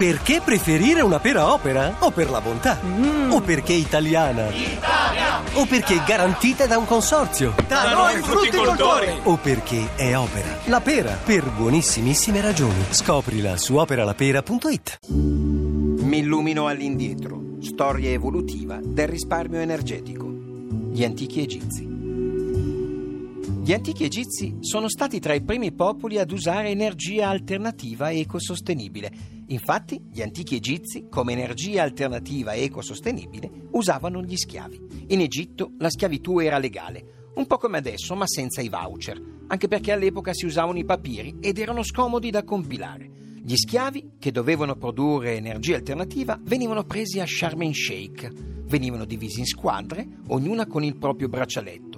Perché preferire una pera opera? O per la bontà? O perché italiana? Italia! O perché garantita da un consorzio? Da noi frutticoltori! O perché è opera? La pera, per buonissimissime ragioni. Scoprila su operalapera.it. Mi illumino all'indietro. Storia evolutiva del risparmio energetico. Gli antichi egizi. Gli antichi egizi sono stati tra i primi popoli ad usare energia alternativa e ecosostenibile. Infatti, gli antichi egizi, come energia alternativa e ecosostenibile, usavano gli schiavi. In Egitto la schiavitù era legale, un po' come adesso, ma senza i voucher, anche perché all'epoca si usavano i papiri ed erano scomodi da compilare. Gli schiavi, che dovevano produrre energia alternativa, venivano presi a Sharm el Sheikh. Venivano divisi in squadre, ognuna con il proprio braccialetto.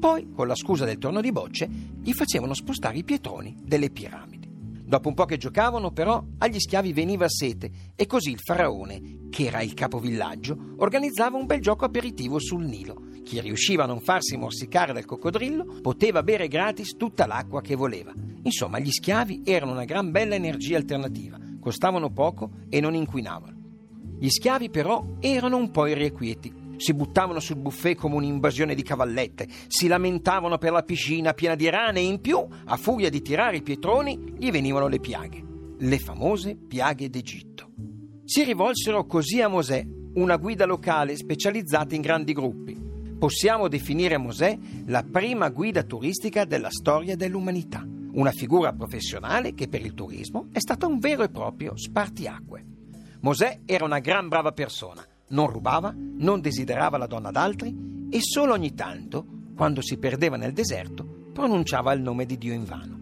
Poi, con la scusa del torno di bocce, gli facevano spostare i pietroni delle piramidi. Dopo un po' che giocavano, però, agli schiavi veniva sete e così il faraone, che era il capovillaggio, organizzava un bel gioco aperitivo sul Nilo. Chi riusciva a non farsi morsicare dal coccodrillo poteva bere gratis tutta l'acqua che voleva. Insomma, gli schiavi erano una gran bella energia alternativa, costavano poco e non inquinavano. Gli schiavi però erano un po' irrequieti, si buttavano sul buffet come un'invasione di cavallette, si lamentavano per la piscina piena di rane e in più, a furia di tirare i pietroni, gli venivano le piaghe, le famose piaghe d'Egitto. Si rivolsero così a Mosè, una guida locale specializzata in grandi gruppi. Possiamo definire Mosè la prima guida turistica della storia dell'umanità, una figura professionale che per il turismo è stata un vero e proprio spartiacque. Mosè era una gran brava persona, non rubava, non desiderava la donna d'altri e solo ogni tanto, quando si perdeva nel deserto, pronunciava il nome di Dio in vano.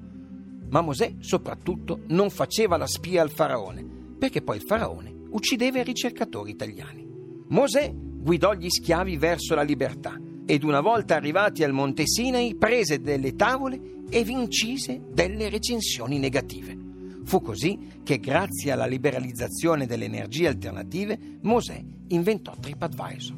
Ma Mosè soprattutto non faceva la spia al faraone, perché poi il faraone uccideva i ricercatori italiani. Mosè guidò gli schiavi verso la libertà ed una volta arrivati al Monte Sinai prese delle tavole e vi incise delle recensioni negative. Fu così che grazie alla liberalizzazione delle energie alternative Mosè inventò TripAdvisor.